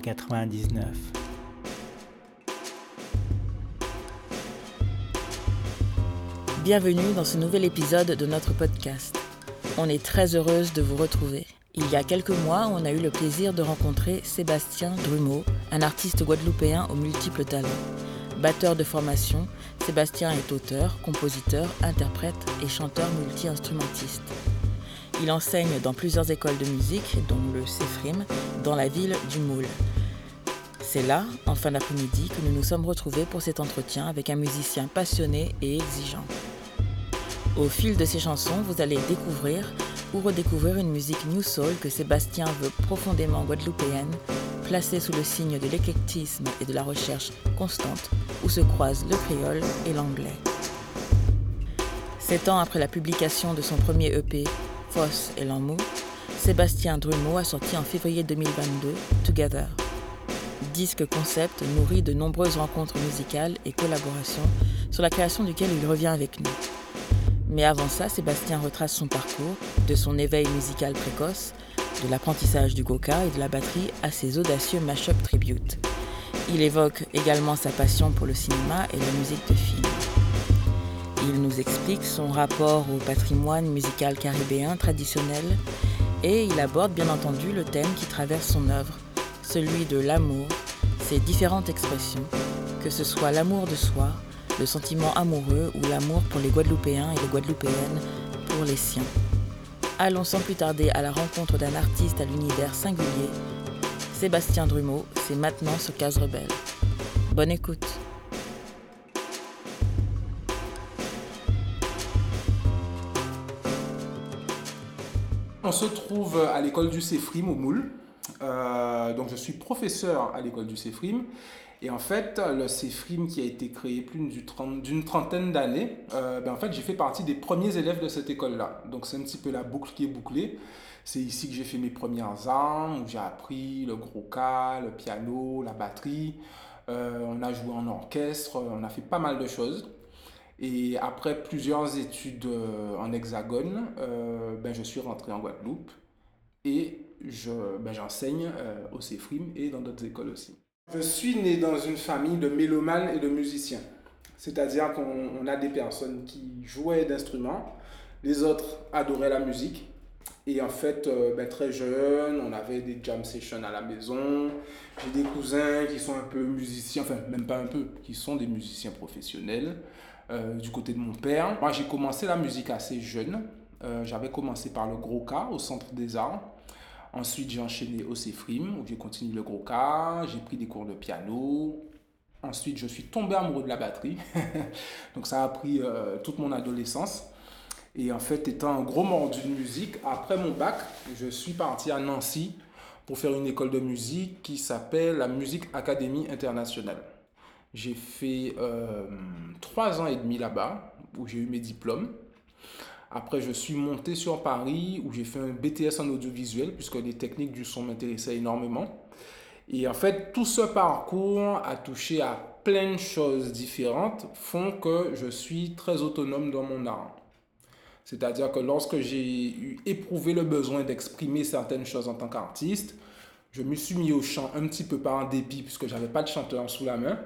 numéro 99. Bienvenue dans ce nouvel épisode de notre podcast. On est très heureuse de vous retrouver. Il y a quelques mois, on a eu le plaisir de rencontrer Sébastien Drumeau, un artiste guadeloupéen aux multiples talents. Batteur de formation, Sébastien est auteur, compositeur, interprète et chanteur multi-instrumentiste. Il enseigne dans plusieurs écoles de musique, dont le CEFRIM, dans la ville du Moule. C'est là, en fin d'après-midi, que nous nous sommes retrouvés pour cet entretien avec un musicien passionné et exigeant. Au fil de ses chansons, vous allez découvrir ou redécouvrir une musique New Soul que Sébastien veut profondément guadeloupéenne, placée sous le signe de l'éclectisme et de la recherche constante, où se croisent le créole et l'anglais. Sept ans après la publication de son premier EP, Foss et L'Amour, Sébastien Drumeau a sorti en février 2022 Together. Disque concept nourri de nombreuses rencontres musicales et collaborations sur la création duquel il revient avec nous. Mais avant ça, Sébastien retrace son parcours, de son éveil musical précoce, de l'apprentissage du goka et de la batterie à ses audacieux mashup tribute. Il évoque également sa passion pour le cinéma et la musique de film. Il nous explique son rapport au patrimoine musical caribéen traditionnel et il aborde bien entendu le thème qui traverse son œuvre, celui de l'amour, ses différentes expressions, que ce soit l'amour de soi, le sentiment amoureux ou l'amour pour les Guadeloupéens et les Guadeloupéennes pour les siens. Allons sans plus tarder à la rencontre d'un artiste à l'univers singulier. Sébastien Drumeau, c'est maintenant sur Case Rebelle. Bonne écoute. On se trouve à l'école du CEFRIM au Moule. Euh, donc je suis professeur à l'école du CEFRIM. Et en fait, le CEFRIM qui a été créé plus d'une trentaine d'années, euh, ben en fait, j'ai fait partie des premiers élèves de cette école-là. Donc c'est un petit peu la boucle qui est bouclée. C'est ici que j'ai fait mes premières armes, où j'ai appris le gros cas, le piano, la batterie. Euh, on a joué en orchestre, on a fait pas mal de choses. Et après plusieurs études en hexagone, ben, je suis rentré en Guadeloupe et ben, j'enseigne au CEFRIM et dans d'autres écoles aussi. Je suis né dans une famille de mélomanes et de musiciens. C'est-à-dire qu'on a des personnes qui jouaient d'instruments, les autres adoraient la musique. Et en fait, euh, ben, très jeune, on avait des jam sessions à la maison. J'ai des cousins qui sont un peu musiciens, enfin même pas un peu, qui sont des musiciens professionnels euh, du côté de mon père. Moi, j'ai commencé la musique assez jeune. Euh, j'avais commencé par le gros cas au Centre des Arts. Ensuite, j'ai enchaîné au CEFRIM, où j'ai continué le gros cas, j'ai pris des cours de piano. Ensuite, je suis tombé amoureux de la batterie. Donc, ça a pris euh, toute mon adolescence. Et en fait, étant un gros mordu de musique, après mon bac, je suis parti à Nancy pour faire une école de musique qui s'appelle la Musique Académie Internationale. J'ai fait euh, trois ans et demi là-bas, où j'ai eu mes diplômes. Après, je suis monté sur Paris où j'ai fait un BTS en audiovisuel puisque les techniques du son m'intéressaient énormément. Et en fait, tout ce parcours a touché à plein de choses différentes font que je suis très autonome dans mon art. C'est-à-dire que lorsque j'ai éprouvé le besoin d'exprimer certaines choses en tant qu'artiste, je me suis mis au chant un petit peu par dépit puisque j'avais pas de chanteur sous la main.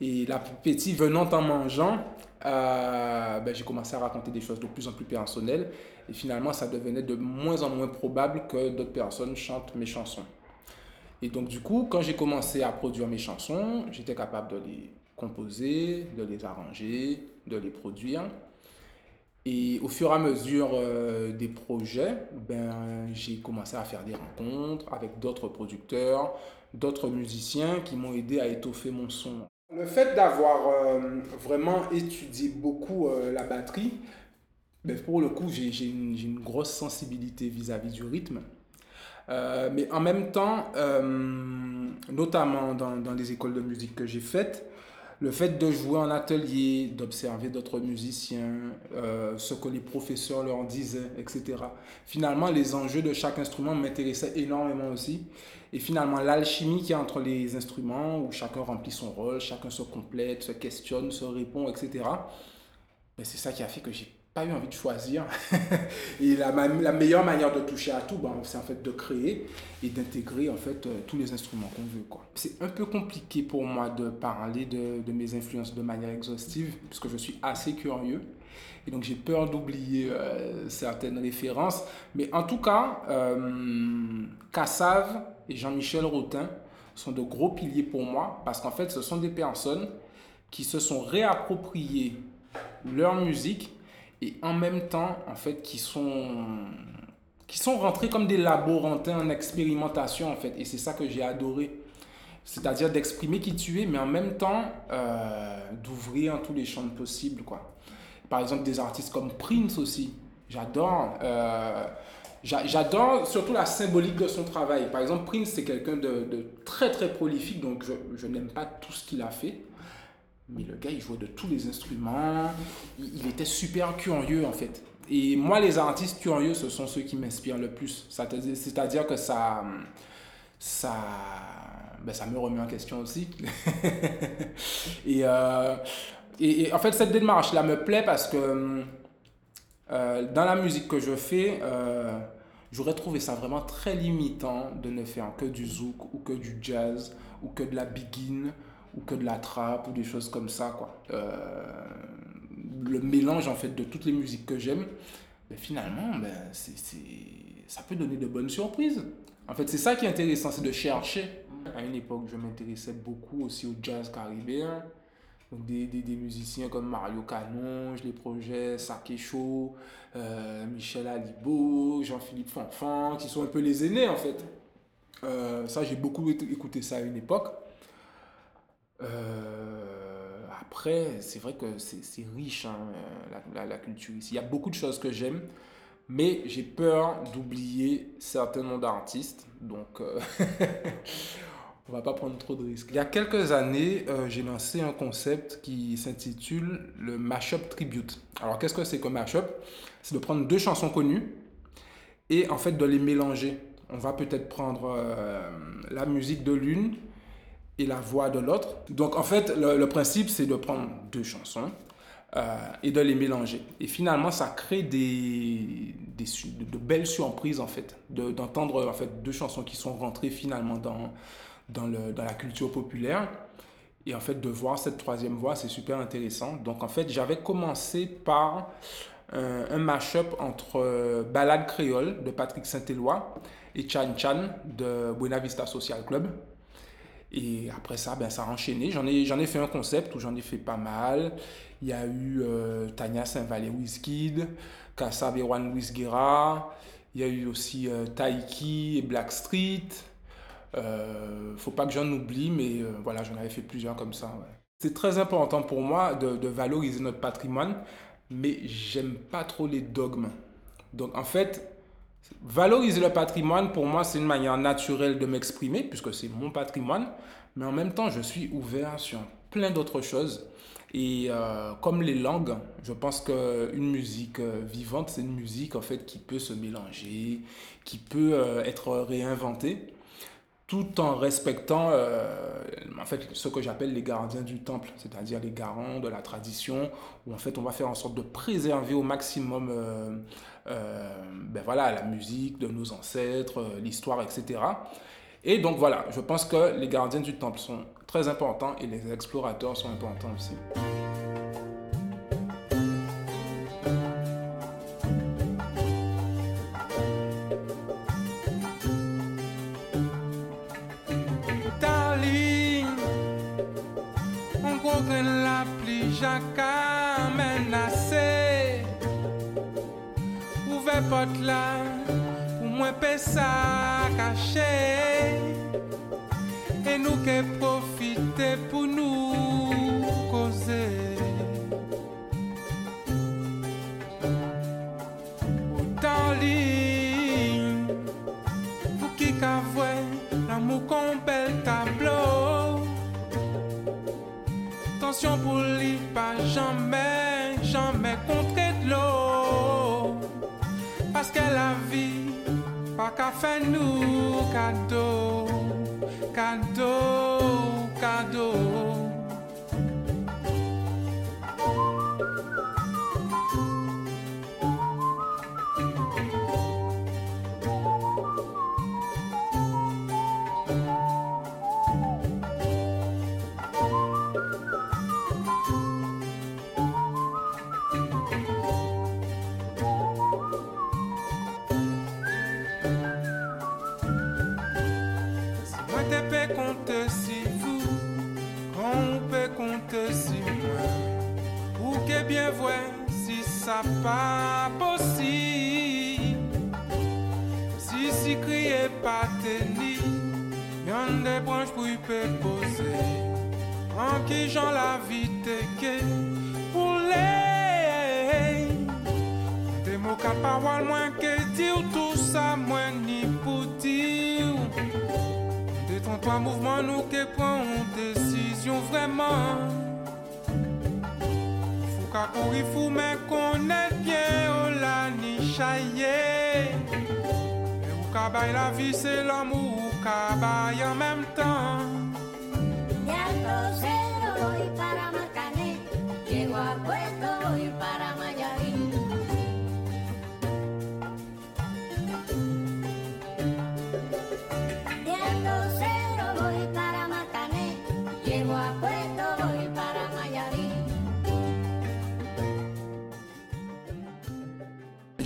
Et l'appétit venant en mangeant, euh, ben, j'ai commencé à raconter des choses de plus en plus personnelles. Et finalement, ça devenait de moins en moins probable que d'autres personnes chantent mes chansons. Et donc, du coup, quand j'ai commencé à produire mes chansons, j'étais capable de les composer, de les arranger, de les produire. Et au fur et à mesure euh, des projets, ben, j'ai commencé à faire des rencontres avec d'autres producteurs, d'autres musiciens qui m'ont aidé à étoffer mon son. Le fait d'avoir euh, vraiment étudié beaucoup euh, la batterie, ben pour le coup, j'ai une, grosse sensibilité vis-à-vis du rythme. Euh, mais en même temps, notamment dans, dans, les écoles de musique que j'ai faites, le fait de jouer en atelier, d'observer d'autres musiciens, ce que les professeurs leur disaient, etc. Finalement, les enjeux de chaque instrument m'intéressaient énormément aussi. Et finalement, l'alchimie qui est entre les instruments, où chacun remplit son rôle, chacun se complète, se questionne, se répond, etc. Ben, c'est ça qui a fait que j'ai pas eu envie de choisir. et la, meilleure manière de toucher à tout, ben, c'est en fait de créer et d'intégrer en fait euh, tous les instruments qu'on veut. Quoi. C'est un peu compliqué pour moi de parler de, mes influences de manière exhaustive, puisque je suis assez curieux. Et donc j'ai peur d'oublier euh, certaines références. Mais en tout cas, euh, Cassav et Jean-Michel Rotin sont de gros piliers pour moi, parce qu'en fait, ce sont des personnes qui se sont réappropriées leur musique et en même temps, en fait, qui sont, qui sont rentrés comme des laborantins en expérimentation, en fait. Et c'est ça que j'ai adoré. C'est-à-dire d'exprimer qui tu es, mais en même temps, euh, d'ouvrir tous les champs possibles, quoi. Par exemple, des artistes comme Prince aussi. J'adore. Euh, j'adore surtout la symbolique de son travail. Par exemple, Prince, c'est quelqu'un de, très, très prolifique, donc je, n'aime pas tout ce qu'il a fait. Mais le gars, il jouait de tous les instruments. Il, était super curieux, en fait. Et moi, les artistes curieux, ce sont ceux qui m'inspirent le plus. C'est-à-dire que ça, ça, ben, ça me remet en question aussi. Euh, et, et, en fait, cette démarche-là me plaît parce que euh, dans la musique que je fais, euh, j'aurais trouvé ça vraiment très limitant de ne faire que du zouk ou que du jazz ou que de la begin ou que de la trappe ou des choses comme ça quoi. Euh, le mélange en fait de toutes les musiques que j'aime, mais finalement ben, c'est, ça peut donner de bonnes surprises. En fait c'est ça qui est intéressant, c'est de chercher. À une époque je m'intéressais beaucoup aussi au jazz caribéen. Des, des, musiciens comme Mario Canonge, les projets Sakecho, euh, Michel Alibo, Jean-Philippe Fanfan, qui sont un peu les aînés en fait. Euh, ça, j'ai beaucoup écouté ça à une époque. Euh, après, c'est vrai que c'est riche, hein, la, la, culture ici. Il y a beaucoup de choses que j'aime, mais j'ai peur d'oublier certains noms d'artistes. Donc, euh, on va pas prendre trop de risques. Il y a quelques années, euh, j'ai lancé un concept qui s'intitule le Mashup Tribute. Alors, qu'est-ce que c'est que Mashup? C'est de prendre deux chansons connues et en fait de les mélanger. On va peut-être prendre la musique de l'une et la voix de l'autre. Donc en fait, le, principe, c'est de prendre deux chansons euh, et de les mélanger. Et finalement, ça crée des, des de, belles surprises, en fait, d'entendre en fait, deux chansons qui sont rentrées finalement dans, dans, le, dans la culture populaire. Et en fait, de voir cette troisième voix, c'est super intéressant. Donc en fait, j'avais commencé par euh, un mash-up entre euh, Ballade créole de Patrick Saint-Éloi et Chan Chan de Buena Vista Social Club. Et après ça, ben, ça a enchaîné. J'en ai, j'en ai fait un concept où j'en ai fait pas mal. Il y a eu euh, Tania Saint-Valé Wizkid, Kassab Erwan Wizguera. Il y a eu aussi Taiki et Blackstreet. Euh, faut pas que j'en oublie, mais euh, voilà, j'en avais fait plusieurs comme ça. C'est très important pour moi de, valoriser notre patrimoine, mais j'aime pas trop les dogmes. Donc en fait, Valoriser le patrimoine, pour moi, c'est une manière naturelle de m'exprimer, puisque c'est mon patrimoine, mais en même temps, je suis ouvert sur plein d'autres choses. Et euh, comme les langues, je pense qu'une musique euh, vivante, c'est une musique en fait qui peut se mélanger, qui peut être réinventée tout en respectant euh, en fait ce que j'appelle les gardiens du temple, c'est-à-dire les garants de la tradition, où en fait on va faire en sorte de préserver au maximum euh, euh, ben voilà, la musique de nos ancêtres, l'histoire, etc. Et donc voilà, je pense que les gardiens du temple sont très importants et les explorateurs sont importants aussi. Jaka menase Ouve pot la Pou mwen pe sa kache E nou ke profite pou nou Pour lui, pas jamais, jamais contre de l'eau. Parce que la vie, pas qu'à faire nous cadeau, cadeau, cadeau. Pas possible. Si si crier pas tenir, y'en des branches pour y poser. En qui j'en la vie que pour les des mots qu'à parole moins que dire tout ça moins ni pour dire. Détends-toi mouvement nous qui prend décision vraiment ka kouri fou men konet bien ou la ni chaye E ou ka bay la vi se l'amou ou ka bay en même temps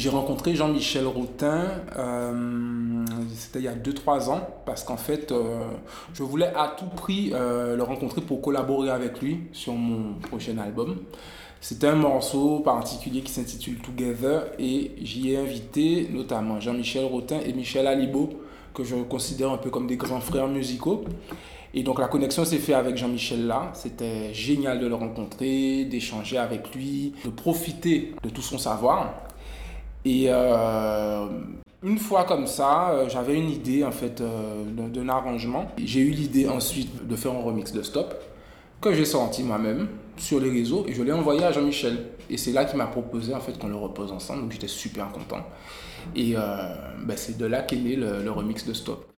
J'ai rencontré Jean-Michel Routin, euh, c'était il y a 2-3 ans, parce qu'en fait, euh, je voulais à tout prix euh, le rencontrer pour collaborer avec lui sur mon prochain album. C'était un morceau particulier qui s'intitule Together et j'y ai invité notamment Jean-Michel Routin et Michel Alibo, que je considère un peu comme des grands frères musicaux. Et donc la connexion s'est faite avec Jean-Michel là. C'était génial de le rencontrer, d'échanger avec lui, de profiter de tout son savoir. Et euh, une fois comme ça, euh, j'avais une idée en fait euh, d'un arrangement. J'ai eu l'idée ensuite de faire un remix de Stop que j'ai sorti moi-même sur les réseaux et je l'ai envoyé à Jean-Michel. Et c'est là qu'il m'a proposé en qu'on le repose ensemble. Donc j'étais super content. Et ben, c'est de là qu'est né le remix de Stop.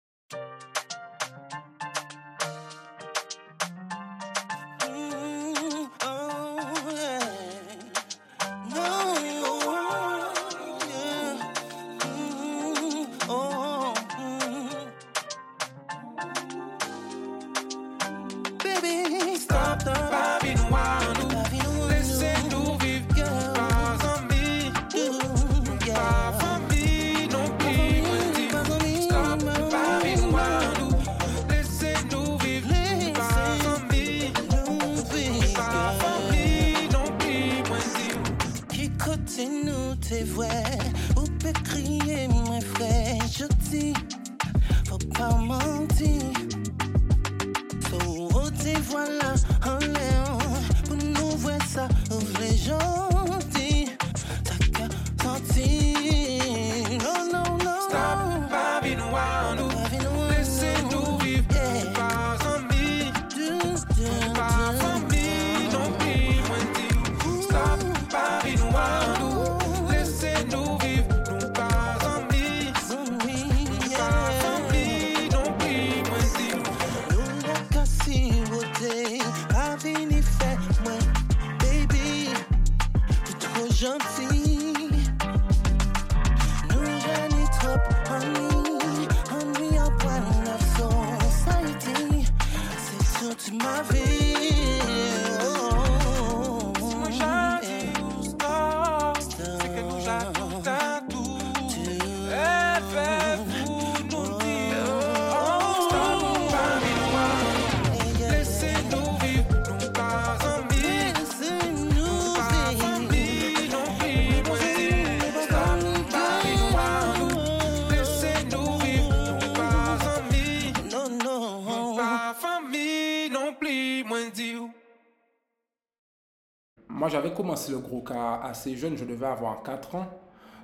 J'avais commencé le gros cas assez jeune, je devais avoir 4 ans.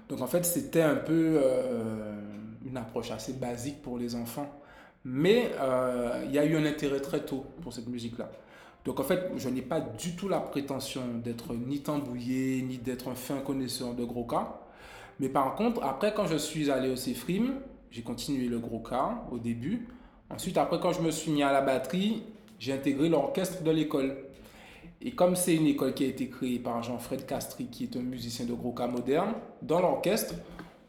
Donc, en fait, c'était un peu euh, une approche assez basique pour les enfants. Mais euh, il y a eu un intérêt très tôt pour cette musique-là. Donc, en fait, je n'ai pas du tout la prétention d'être ni tambouillé, ni d'être un fin connaisseur de gros cas. Mais par contre, après, quand je suis allé au CEFRIM, j'ai continué le gros cas au début. Ensuite, après, quand je me suis mis à la batterie, j'ai intégré l'orchestre de l'école. Et comme c'est une école qui a été créée par Jean-Fred Castry, qui est un musicien de gros cas moderne, dans l'orchestre,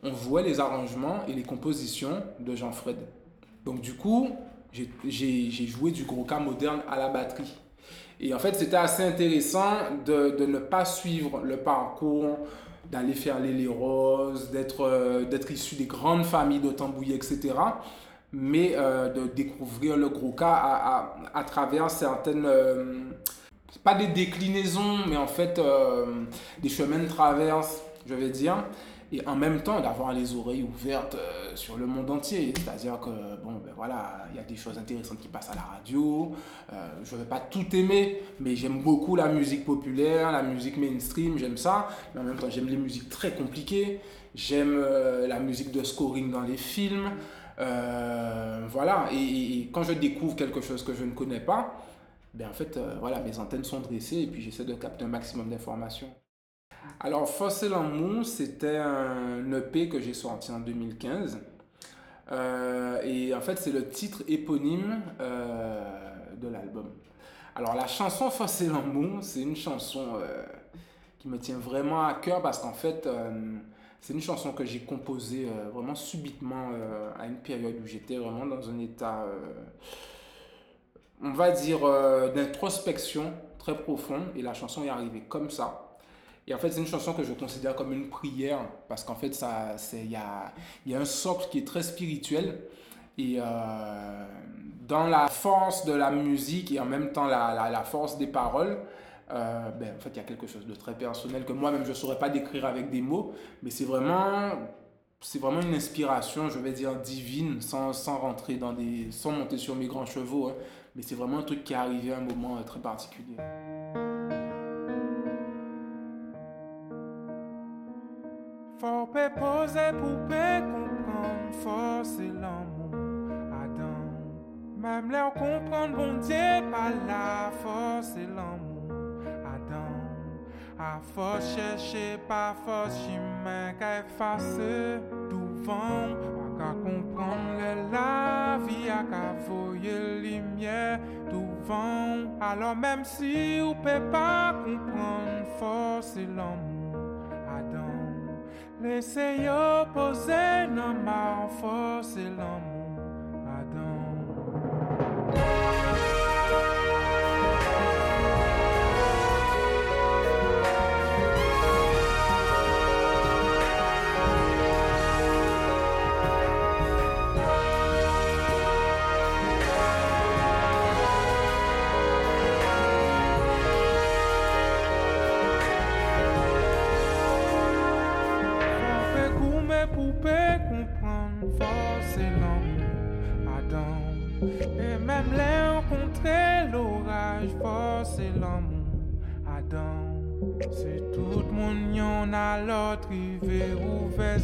on jouait les arrangements et les compositions de Jean-Fred. Donc du coup, j'ai- joué du gros cas moderne à la batterie. Et en fait, c'était assez intéressant de, de ne pas suivre le parcours, d'aller faire les les roses, d'être euh, issu des grandes familles de Tambouillet, etc. Mais euh, de découvrir le gros cas à, à, à travers certaines, euh, pas des déclinaisons, mais en fait euh, des chemins de traverse, je vais dire. Et en même temps, d'avoir les oreilles ouvertes euh, sur le monde entier. C'est-à-dire que, bon, ben voilà, il y a des choses intéressantes qui passent à la radio. Euh, je ne vais pas tout aimer, mais j'aime beaucoup la musique populaire, la musique mainstream, j'aime ça. Mais en même temps, j'aime les musiques très compliquées. J'aime la musique de scoring dans les films. Voilà, et quand je découvre quelque chose que je ne connais pas, ben en fait, euh, voilà, mes antennes sont dressées et puis j'essaie de capter un maximum d'informations. Alors, Fossé l'amour, c'était un EP que j'ai sorti en 2015. Euh, et en fait, c'est le titre éponyme euh, de l'album. Alors, la chanson Fossé l'amour, c'est une chanson qui me tient vraiment à cœur parce qu'en fait, c'est une chanson que j'ai composée vraiment subitement à une période où j'étais vraiment dans un état, on va dire, euh, d'introspection très profond. Et la chanson est arrivée comme ça. Et en fait, c'est une chanson que je considère comme une prière parce qu'en fait, il y a, y a un socle qui est très spirituel. Et euh, dans la force de la musique et en même temps la, force des paroles, euh, ben, en fait, il y a quelque chose de très personnel que moi-même je ne saurais pas décrire avec des mots, mais c'est vraiment, c'est vraiment une inspiration, je vais dire divine, sans monter sur mes grands chevaux, hein. Mais c'est vraiment un truc qui est arrivé à un moment euh, très particulier. Faut poser pour comprendre, forcer l'amour Adam. Même là, on comprend bon Dieu, pas la force et l'amour Adam. À force chercher, pas force chemin qu'à effacer devant. Pas qu'à comprendre le la qu'à voyer lumière devant. Alors même si on peut pas comprendre, force et l'amour Adam. Laissez yo poser non ma force et l'amour a l'autre rivé ouvert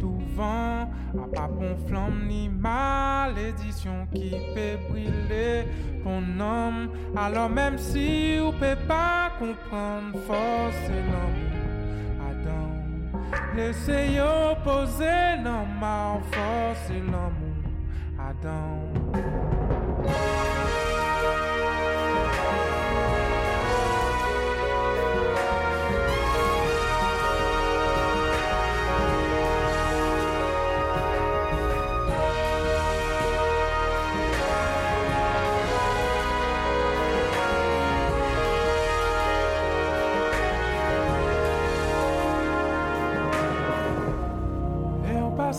tout vent A pas bon flamme ni malédiction qui peut brûler ton homme Alors même si on peut pas comprendre force et l'amour Adam. Laissez yo poser non ma force et l'amour. Adam.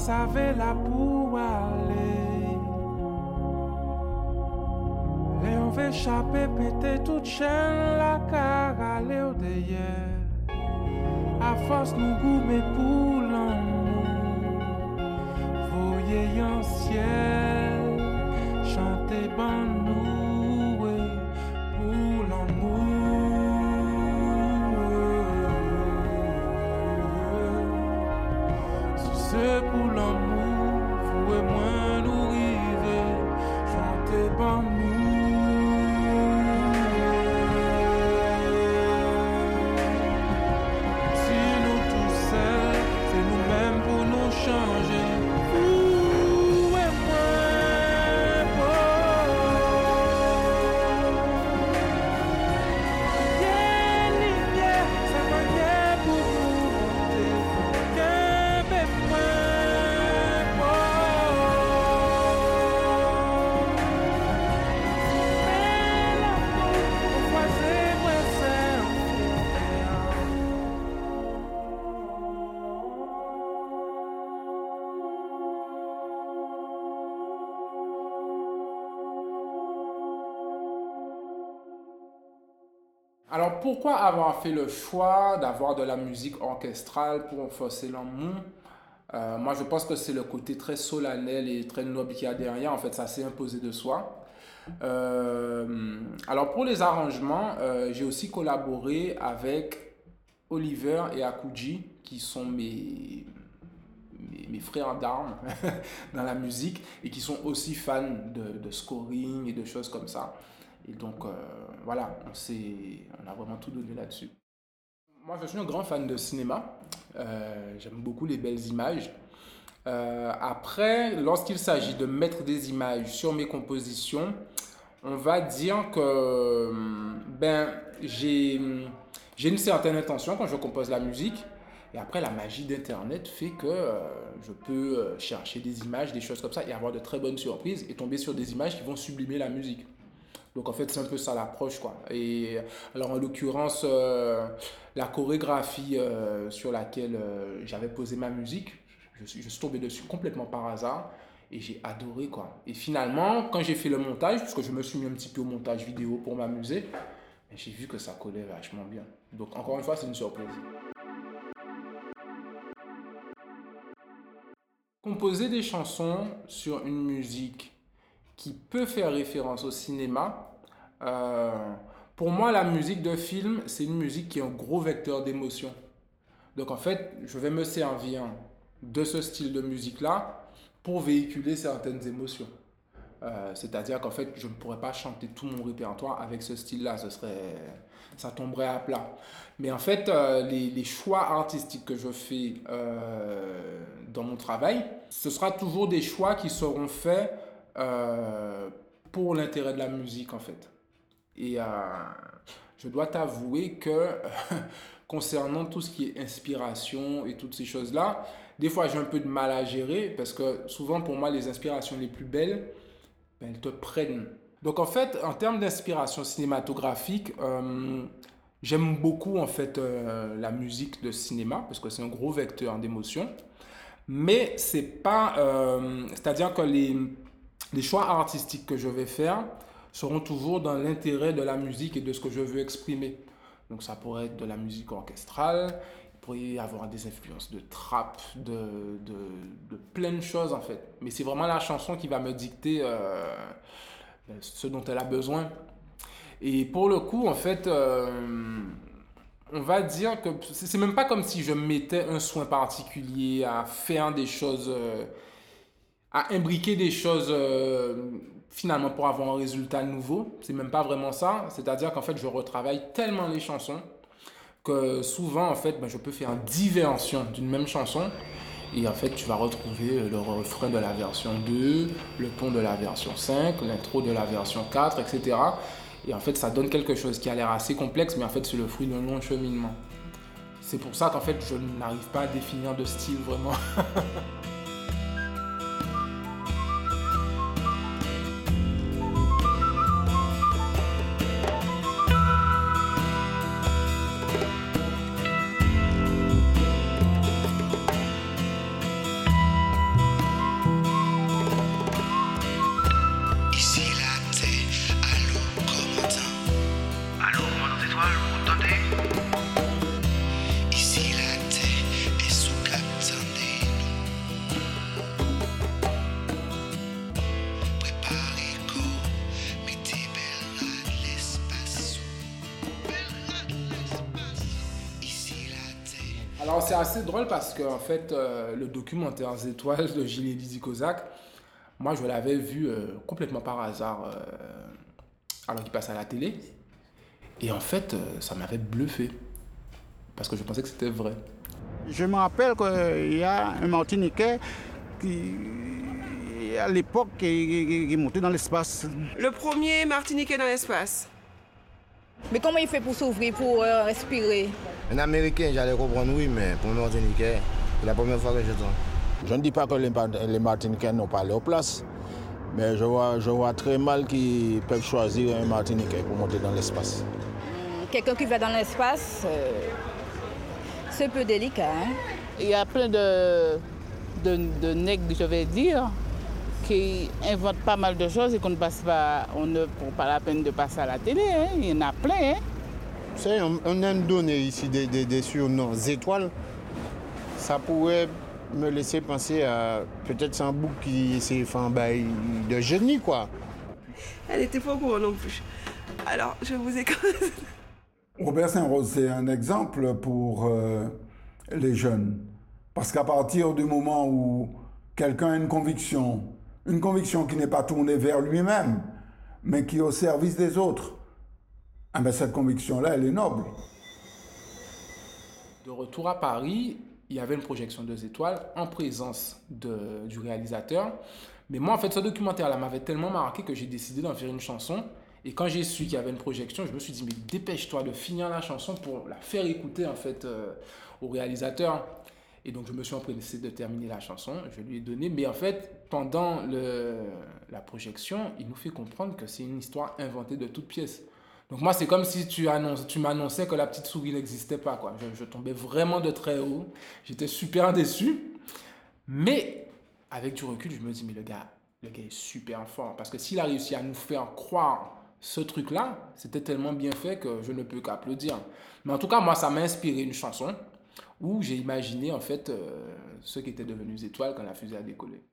Savait la pour aller. Et on veut échapper, péter toute chaîne, la car aller au. À force nous goumer pour l'amour. Voyez un ciel, chantez ban pourquoi avoir fait le choix d'avoir de la musique orchestrale pour forcer l'amour Euh, Moi je pense que c'est le côté très solennel et très noble qu'il y a derrière. En fait ça s'est imposé de soi. Euh, alors pour les arrangements, euh, j'ai aussi collaboré avec Oliver et Akuji qui sont mes, mes, frères d'armes dans la musique et qui sont aussi fans de scoring et de choses comme ça. Et donc, euh, voilà, on, on a vraiment tout donné là-dessus. Moi, je suis un grand fan de cinéma. Euh, J'aime beaucoup les belles images. Euh, après, lorsqu'il s'agit de mettre des images sur mes compositions, on va dire que hum, ben, j'ai une certaine intention quand je compose la musique. Et après, la magie d'Internet fait que je peux chercher des images, des choses comme ça, et avoir de très bonnes surprises et tomber sur des images qui vont sublimer la musique. Donc en fait, c'est un peu ça l'approche, quoi. Et alors en l'occurrence, euh, la chorégraphie euh, sur laquelle euh, j'avais posé ma musique, je suis, je suis tombé dessus complètement par hasard et j'ai adoré, quoi. Et finalement, quand j'ai fait le montage, parce que je me suis mis un petit peu au montage vidéo pour m'amuser, j'ai vu que ça collait vachement bien. Donc encore une fois, c'est une surprise. Composer des chansons sur une musique qui peut faire référence au cinéma, euh, pour moi, la musique de film, c'est une musique qui est un gros vecteur d'émotion. Donc en fait, je vais me servir de ce style de musique-là pour véhiculer certaines émotions. Euh, C'est-à-dire qu'en fait, je ne pourrais pas chanter tout mon répertoire avec ce style-là. Ce serait, ça tomberait à plat. Mais en fait, euh, les, choix artistiques que je fais dans mon travail, ce sera toujours des choix qui seront faits euh, pour l'intérêt de la musique, en fait. Et euh, je dois t'avouer que concernant tout ce qui est inspiration et toutes ces choses-là, des fois j'ai un peu de mal à gérer parce que souvent pour moi les inspirations les plus belles, ben, elles te prennent. Donc en fait, en termes d'inspiration cinématographique, euh, j'aime beaucoup en fait la musique de cinéma parce que c'est un gros vecteur d'émotion. Mais c'est pas, c'est-à-dire que les, les choix artistiques que je vais faire seront toujours dans l'intérêt de la musique et de ce que je veux exprimer. Donc ça pourrait être de la musique orchestrale, il pourrait y avoir des influences de trap, de, de, plein de choses en fait. Mais c'est vraiment la chanson qui va me dicter euh, ben, ce dont elle a besoin. Et pour le coup, en fait, euh, on va dire que c'est c'est même pas comme si je mettais un soin particulier à faire des choses, euh, à imbriquer des choses euh, finalement pour avoir un résultat nouveau. C'est même pas vraiment ça. C'est-à-dire qu'en fait, je retravaille tellement les chansons que souvent, en fait, ben, je peux faire 10 versions d'une même chanson. Et en fait, tu vas retrouver le refrain de la version 2, le ton de la version 5, l'intro de la version 4, etc. Et en fait, ça donne quelque chose qui a l'air assez complexe, mais en fait, c'est le fruit d'un long cheminement. C'est pour ça qu'en fait, je n'arrive pas à définir de style vraiment. c'est assez drôle parce que en fait euh, le documentaire étoiles de Gilles Lizzy Kozak, moi je l'avais vu euh, complètement par hasard euh, alors qu'il passe à la télé et en fait euh, ça m'avait bluffé parce que je pensais que c'était vrai. Je me rappelle qu'il y a un Martiniquais qui, à l'époque, qui, qui- qui est monté dans l'espace. Le premier Martiniquais dans l'espace. Mais comment il fait pour s'ouvrir, pour euh, respirer? Un Américain, j'allais comprendre, oui, mais pour un Martiniquais, c'est la première fois que j'entends. Je ne dis pas que les, Mar- les Martiniquais n'ont pas leur place, mais je vois, je vois très mal qu'ils peuvent choisir un Martiniquais pour monter dans l'espace. Quelqu'un qui va dans l'espace, euh, c'est un peu délicat. Hein? Il y a plein de, de, de nègres, je vais dire, qui inventent pas mal de choses et qu'on ne passe pas, on ne prend pas la peine de passer à la télé. hein. Il y en a plein. hein. Vous savez, on, on aime donner ici des, des, des surnoms. Étoiles, ça pourrait me laisser penser à peut-être c'est un bouc qui s'est fait un bail de génie, quoi. Elle était pas au courant non plus. Alors, je vous ai Robert Saint-Rose, c'est un exemple pour euh, les jeunes. Parce qu'à partir du moment où quelqu'un a une conviction, une conviction qui n'est pas tournée vers lui-même, mais qui est au service des autres, ah ben cette conviction-là, elle est noble. De retour à Paris, il y avait une projection deux étoiles en présence de- du réalisateur. Mais moi, en fait, ce documentaire-là m'avait tellement marqué que j'ai décidé d'en faire une chanson. Et quand j'ai su qu'il y avait une projection, je me suis dit, mais dépêche-toi de finir la chanson pour la faire écouter, en fait, euh, au réalisateur. Et donc, je me suis empressé de terminer la chanson. Je lui ai donné. Mais en fait, pendant la projection, il nous fait comprendre que c'est une histoire inventée de toutes pièces. Donc moi, c'est comme si tu, m'annonçais que la petite souris n'existait pas. Quoi. Je, je tombais vraiment de très haut. J'étais super déçu. Mais avec du recul, je me dis, mais le gars, le gars est super fort. Parce que s'il a réussi à nous faire croire ce truc-là, c'était tellement bien fait que je ne peux qu'applaudir. Mais en tout cas, moi, ça m'a inspiré une chanson où j'ai imaginé en fait euh, ceux qui étaient devenus étoiles quand la fusée a décollé.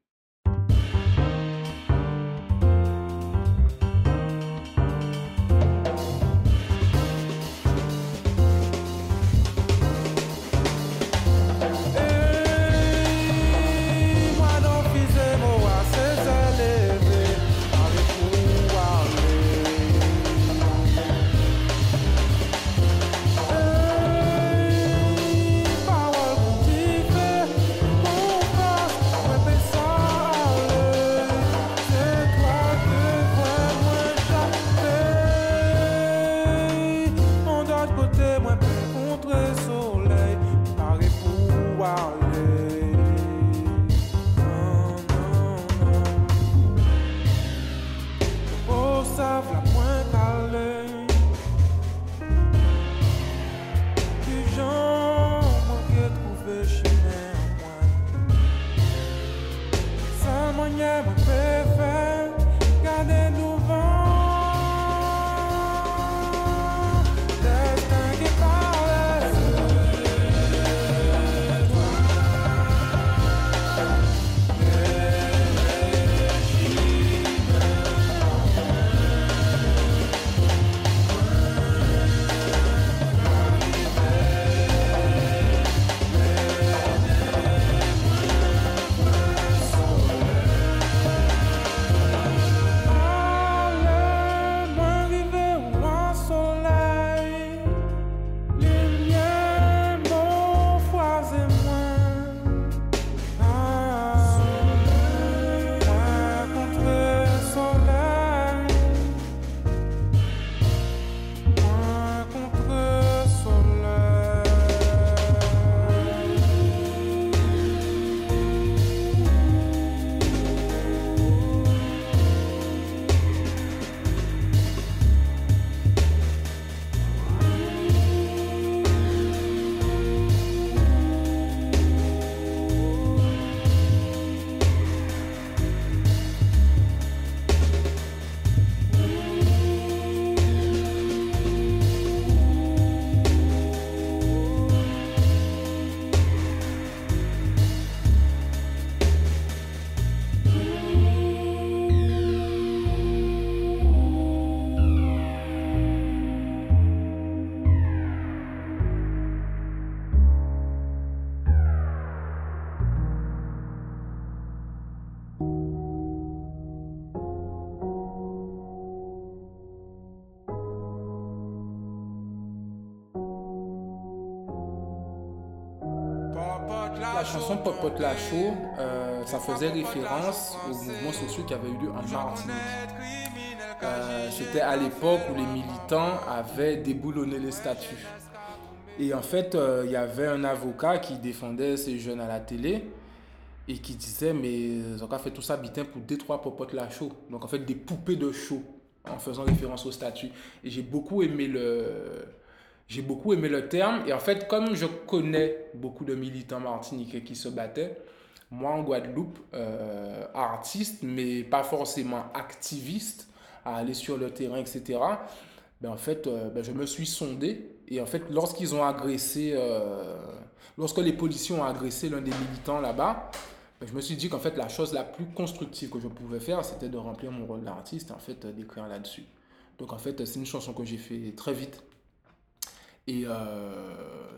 Chanson Popote la Chaud, euh, ça faisait référence aux mouvements sociaux qui avaient eu lieu en Martinique. Euh, C'était à l'époque où les militants avaient déboulonné les statuts. Et en fait, euh, il y avait un avocat qui défendait ces jeunes à la télé et qui disait mais ils ont fait tout ça bitin pour deux trois popotes la chaud. Donc en fait des poupées de chaud en faisant référence au statut. Et j'ai beaucoup aimé le j'ai beaucoup aimé le terme et en fait comme je connais beaucoup de militants martiniquais qui se battaient, moi en Guadeloupe, euh, artiste mais pas forcément activiste, à aller sur le terrain, etc. ben, en fait, euh, ben, je me suis sondé. Et en fait, lorsqu'ils ont agressé, euh, lorsque les policiers ont agressé l'un des militants là-bas, ben, je me suis dit qu'en fait, la chose la plus constructive que je pouvais faire, c'était de remplir mon rôle d'artiste en fait, d'écrire là-dessus. Donc en fait, c'est une chanson que j'ai fait très vite. Et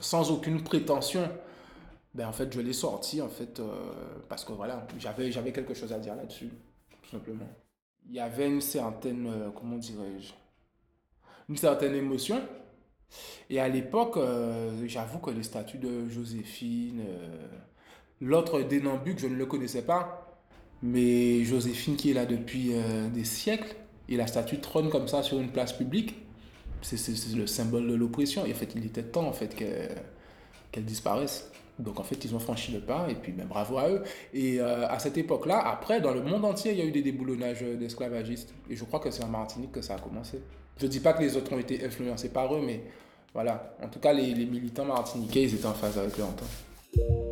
sans aucune prétention, ben, en fait, je l'ai sortie en fait, parce que voilà, j'avais, j'avais quelque chose à dire là-dessus, tout simplement. Il y avait une certaine, comment dirais-je, une certaine émotion. Et à l'époque, euh, j'avoue que le statut de Joséphine, euh, l'autre Dénambuc, je ne le connaissais pas. Mais Joséphine qui est là depuis euh, des siècles, et la statue trône comme ça sur une place publique, c'est le symbole de l'oppression. Et en fait, il était temps en fait qu'elle disparaisse. Donc en fait, ils ont franchi le pas et puis ben, bravo à eux. Et à cette époque-là, après, dans le monde entier, il y a eu des déboulonnages d'esclavagistes. Et je crois que c'est en Martinique que ça a commencé. Je ne dis pas que les autres ont été influencés par eux, mais voilà. En tout cas, les, militants martiniquais, ils étaient en phase avec leur temps.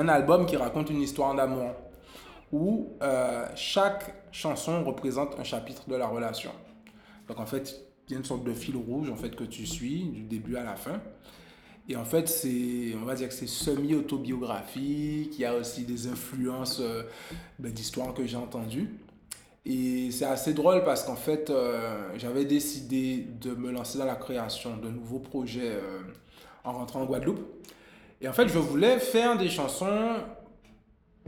Un album qui raconte une histoire d'amour où euh, chaque chanson représente un chapitre de la relation. Donc en fait, il y a une sorte de fil rouge en fait que tu suis du début à la fin. Et en fait, c'est, on va dire que c'est semi-autobiographique. Il y a aussi des influences euh, ben, d'histoires que j'ai entendues. Et c'est assez drôle parce qu'en fait, euh, j'avais décidé de me lancer dans la création de nouveaux projets en rentrant en Guadeloupe. Et en fait, je voulais faire des chansons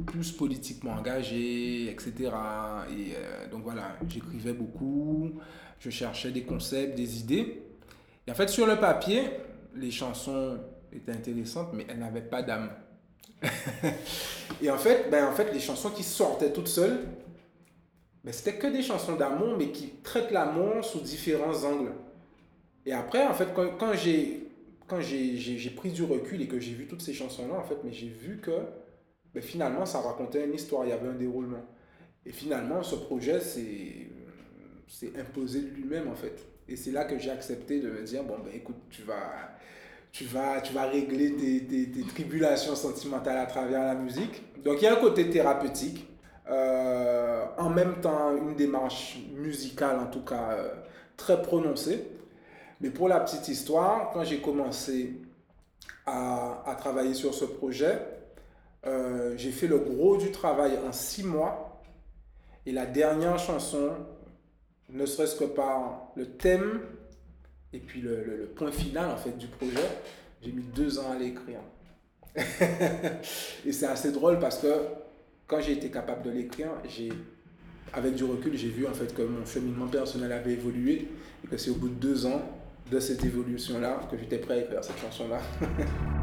plus politiquement engagées, etc. Et euh, donc voilà, j'écrivais beaucoup, je cherchais des concepts, des idées. Et en fait, sur le papier, les chansons étaient intéressantes, mais elles n'avaient pas d'âme. et en fait, ben, en fait, les chansons qui sortaient toutes seules, ben, c'était que des chansons d'amour, mais qui traitent l'amour sous différents angles. Et après, en fait, quand, quand j'ai quand j'ai pris du recul et que j'ai vu toutes ces chansons-là, en fait, mais j'ai vu que ben, finalement, ça racontait une histoire, il y avait un déroulement. Et finalement, ce projet s'est imposé lui-même, en fait. Et c'est là que j'ai accepté de me dire, bon, ben écoute, tu vas, tu vas, tu vas régler tes tribulations sentimentales à travers la musique. Donc il y a un côté thérapeutique, euh, en même temps une démarche musicale en tout cas euh, très prononcée. Mais pour la petite histoire, quand j'ai commencé à, travailler sur ce projet, euh, j'ai fait le gros du travail en six mois. Et la dernière chanson, ne serait-ce que par le thème et puis le, le- le point final en fait du projet, j'ai mis deux ans à l'écrire. et c'est assez drôle parce que quand j'ai été capable de l'écrire, j'ai, avec du recul, j'ai vu en fait que mon cheminement personnel avait évolué et que c'est au bout de deux ans de cette évolution-là que j'étais prêt à écrire cette chanson-là.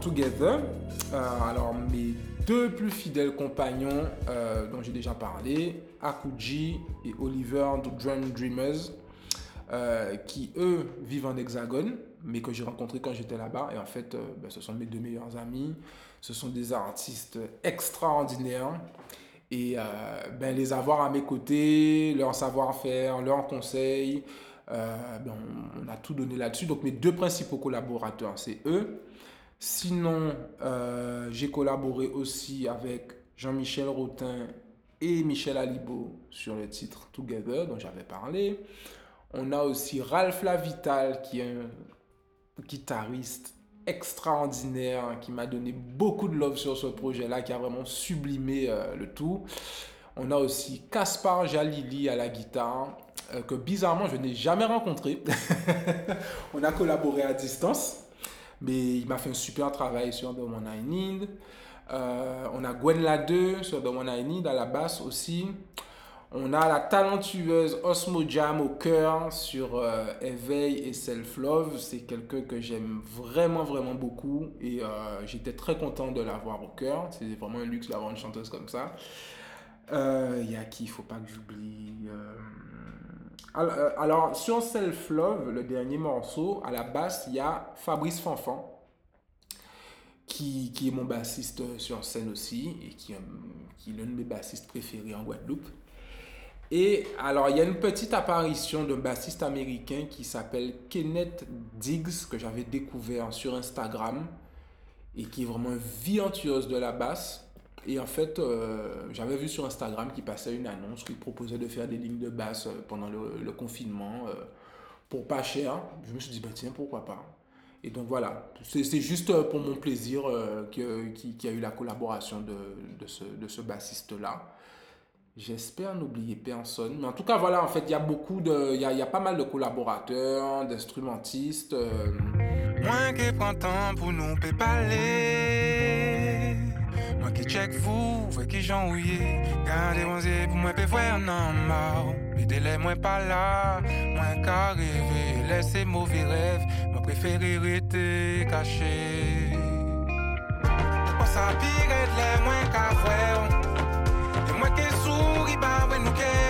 Together, euh, alors mes deux plus fidèles compagnons euh, dont j'ai déjà parlé, Akuji et Oliver de Drum Dreamers, euh, qui eux vivent en hexagone, mais que j'ai rencontrés quand j'étais là-bas. Et en fait, ben, ce sont mes deux meilleurs amis. Ce sont des artistes extraordinaires. Et ben, les avoir à mes côtés, leur savoir-faire, leurs conseils, ben, on a tout donné là-dessus. Donc mes deux principaux collaborateurs, c'est eux. Sinon, euh, j'ai collaboré aussi avec Jean-Michel Rotin et Michel Alibo sur le titre Together dont j'avais parlé. On a aussi Ralph Lavital qui est un guitariste extraordinaire qui m'a donné beaucoup de love sur ce projet-là, qui a vraiment sublimé euh, le tout. On a aussi Caspar Jalili à la guitare, euh, que bizarrement je n'ai jamais rencontré. On a collaboré à distance, mais il m'a fait un super travail sur The One I Need. Euh, on a Gwen Lade sur The One I Need à la basse aussi. On a la talentueuse Osmo Jam au cœur sur euh, Éveil et Self Love. C'est quelqu'un que j'aime vraiment, vraiment beaucoup. Et euh, j'étais très content de l'avoir au cœur. C'est vraiment un luxe d'avoir une chanteuse comme ça. Euh, Il y a qui Il faut pas que j'oublie. Euh, Alors, euh, sur Self Love, le dernier morceau, à la basse, il y a Fabrice Fanfan qui, est mon bassiste sur scène aussi et qui, euh, qui est l'un de mes bassistes préférés en Guadeloupe. Et alors, il y a une petite apparition d'un bassiste américain qui s'appelle Kenneth Diggs, que j'avais découvert sur Instagram, et qui est vraiment un virtuose de la basse. Et en fait, euh, j'avais vu sur Instagram qu'il passait une annonce il proposait de faire des lignes de basse euh, pendant le, confinement euh, pour pas cher. Je me suis dit, bah tiens, pourquoi pas. Et donc voilà, c'est juste pour mon plaisir que- qu'il y a eu la collaboration de, de ce, de ce bassiste-là. J'espère n'oublier personne. Mais en tout cas, voilà, en fait, il y a beaucoup de. Il y a, y a pas mal de collaborateurs, d'instrumentistes. euh, Moi qui prends temps pour nous. Moi qui check vous, vrai qui j'en ouillé. Gardez mon yeux pour moi peut voir non mal. Mais délai moi pas là. Moi qu'à rêver, laissez mauvais rêves. Moi préféré rester caché. On s'habille de l'air moins qu'à voir. Et moi qui souris, bah ouais, nous qui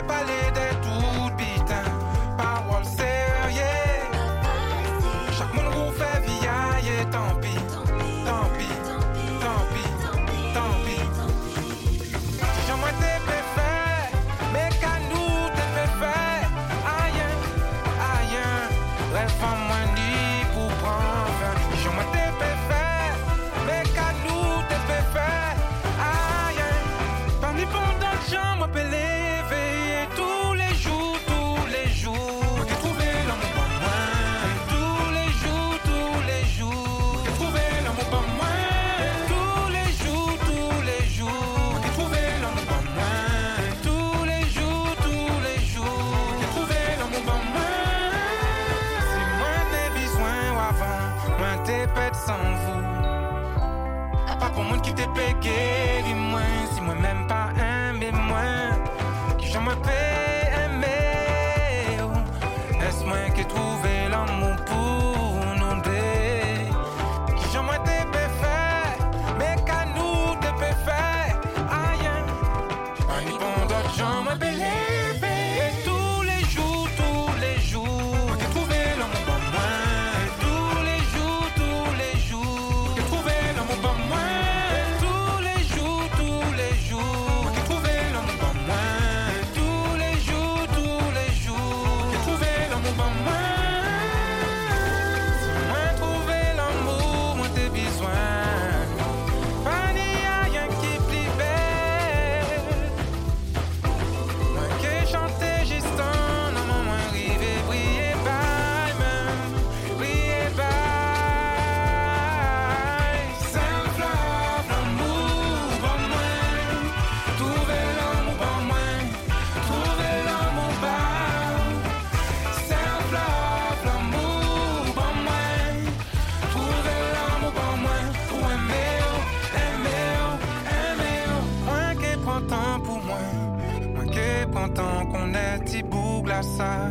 qui prends temps qu'on est bout glaçat.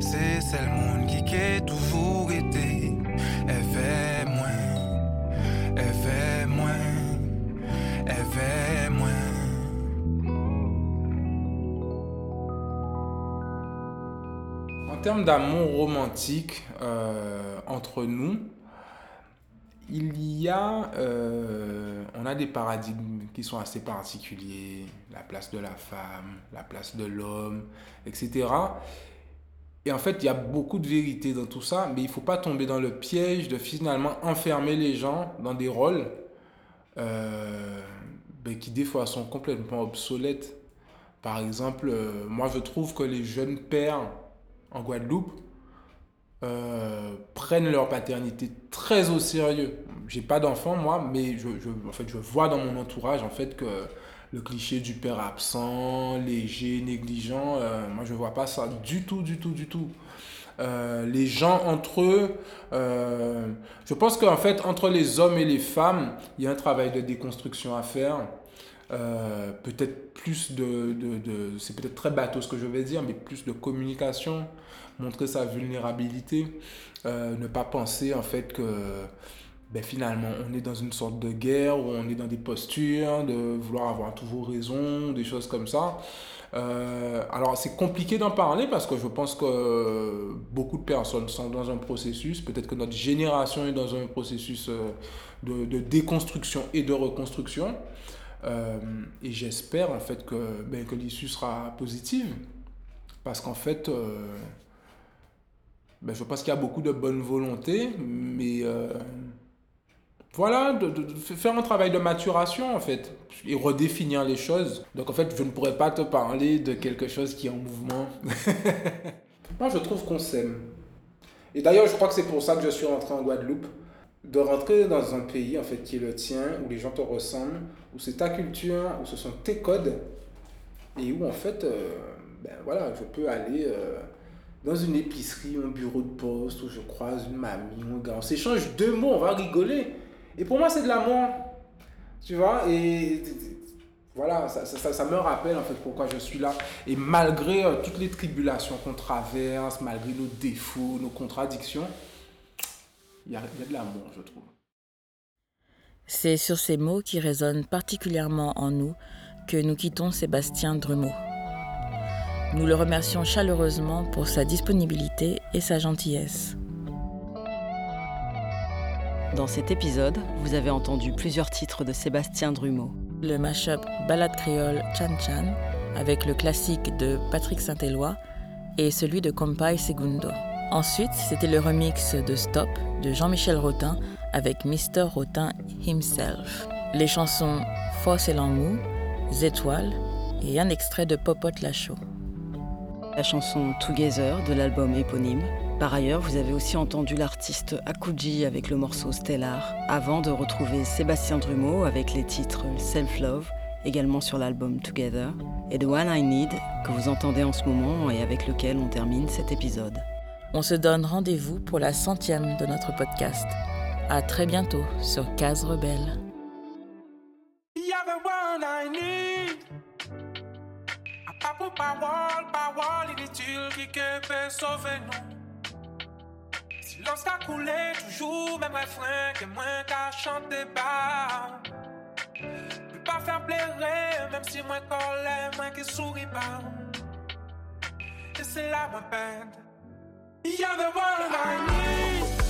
C'est celle monde qui qui toujours été. Elle fait moins. Elle fait moins, elle fait moins. En termes d'amour romantique euh, entre nous, il y a, euh, on a des paradigmes qui sont assez particuliers, la place de la femme, la place de l'homme, etc. Et en fait, il y a beaucoup de vérité dans tout ça, mais il ne faut pas tomber dans le piège de finalement enfermer les gens dans des rôles euh, ben, qui des fois sont complètement obsolètes. Par exemple, euh, moi je trouve que les jeunes pères en Guadeloupe euh, prennent leur paternité très au sérieux. J'ai pas d'enfant moi, mais je, vois dans mon entourage en fait que le cliché du père absent, léger, négligent, euh, moi je vois pas ça du tout, du tout, du tout. Euh, les gens entre eux, je pense qu'en fait entre les hommes et les femmes, il y a un travail de déconstruction à faire. peut-être plus de c'est peut-être très bateau ce que je vais dire, mais plus de communication, montrer sa vulnérabilité, ne pas penser en fait que ben finalement, on est dans une sorte de guerre où on est dans des postures de vouloir avoir toujours raison, des choses comme ça. Euh, alors, c'est compliqué d'en parler parce que je pense que beaucoup de personnes sont dans un processus, peut-être que notre génération est dans un processus euh, de, déconstruction et de reconstruction. Euh, et j'espère en fait que, ben, que l'issue sera positive parce qu'en fait, ben, je pense qu'il y a beaucoup de bonne volonté, mais voilà, de, faire un travail de maturation en fait et redéfinir les choses. Donc en fait, je ne pourrais pas te parler de quelque chose qui est en mouvement. Moi, je trouve qu'on s'aime. Et d'ailleurs, je crois que c'est pour ça que je suis rentré en Guadeloupe. De rentrer dans un pays en fait qui est le tien, où les gens te ressemblent, où c'est ta culture, où ce sont tes codes, et où en fait, euh, ben voilà, je peux aller euh, dans une épicerie, un bureau de poste, où je croise une mamie, un gars, on s'échange deux mots, on va rigoler. Et pour moi, c'est de l'amour. Tu vois Et voilà, ça, me rappelle en fait pourquoi je suis là. Et malgré euh, toutes les tribulations qu'on traverse, malgré nos défauts, nos contradictions, il y y a de l'amour, je trouve. C'est sur ces mots qui résonnent particulièrement en nous que nous quittons Sébastien Drumeau. Nous le remercions chaleureusement pour sa disponibilité et sa gentillesse. Dans cet épisode, vous avez entendu plusieurs titres de Sébastien Drumeau. Le mashup Ballade créole Chan Chan avec le classique de Patrick Saint-Éloi et celui de Compay Segundo. Ensuite, c'était le remix de Stop de Jean-Michel Rotin avec Mr. Rotin himself. Les chansons Fosse et Langou, Zétoile et un extrait de Popote Lachaud. La chanson Together de l'album éponyme par ailleurs, vous avez aussi entendu l'artiste Akuji avec le morceau Stellar, avant de retrouver Sébastien Drumeau avec les titres Self Love, également sur l'album Together, et The One I Need, que vous entendez en ce moment et avec lequel on termine cet épisode. On se donne rendez-vous pour la centième de notre podcast. À très bientôt sur Case Rebelle. Pawol, pawol initil ki kepe sove nou Silans ka koule toujou, mèm refren ke mwen ka chante ba Mwen pa fèm plere, mèm si mwen kole, mwen ki souri ba E se la mwen pèd You're the one I need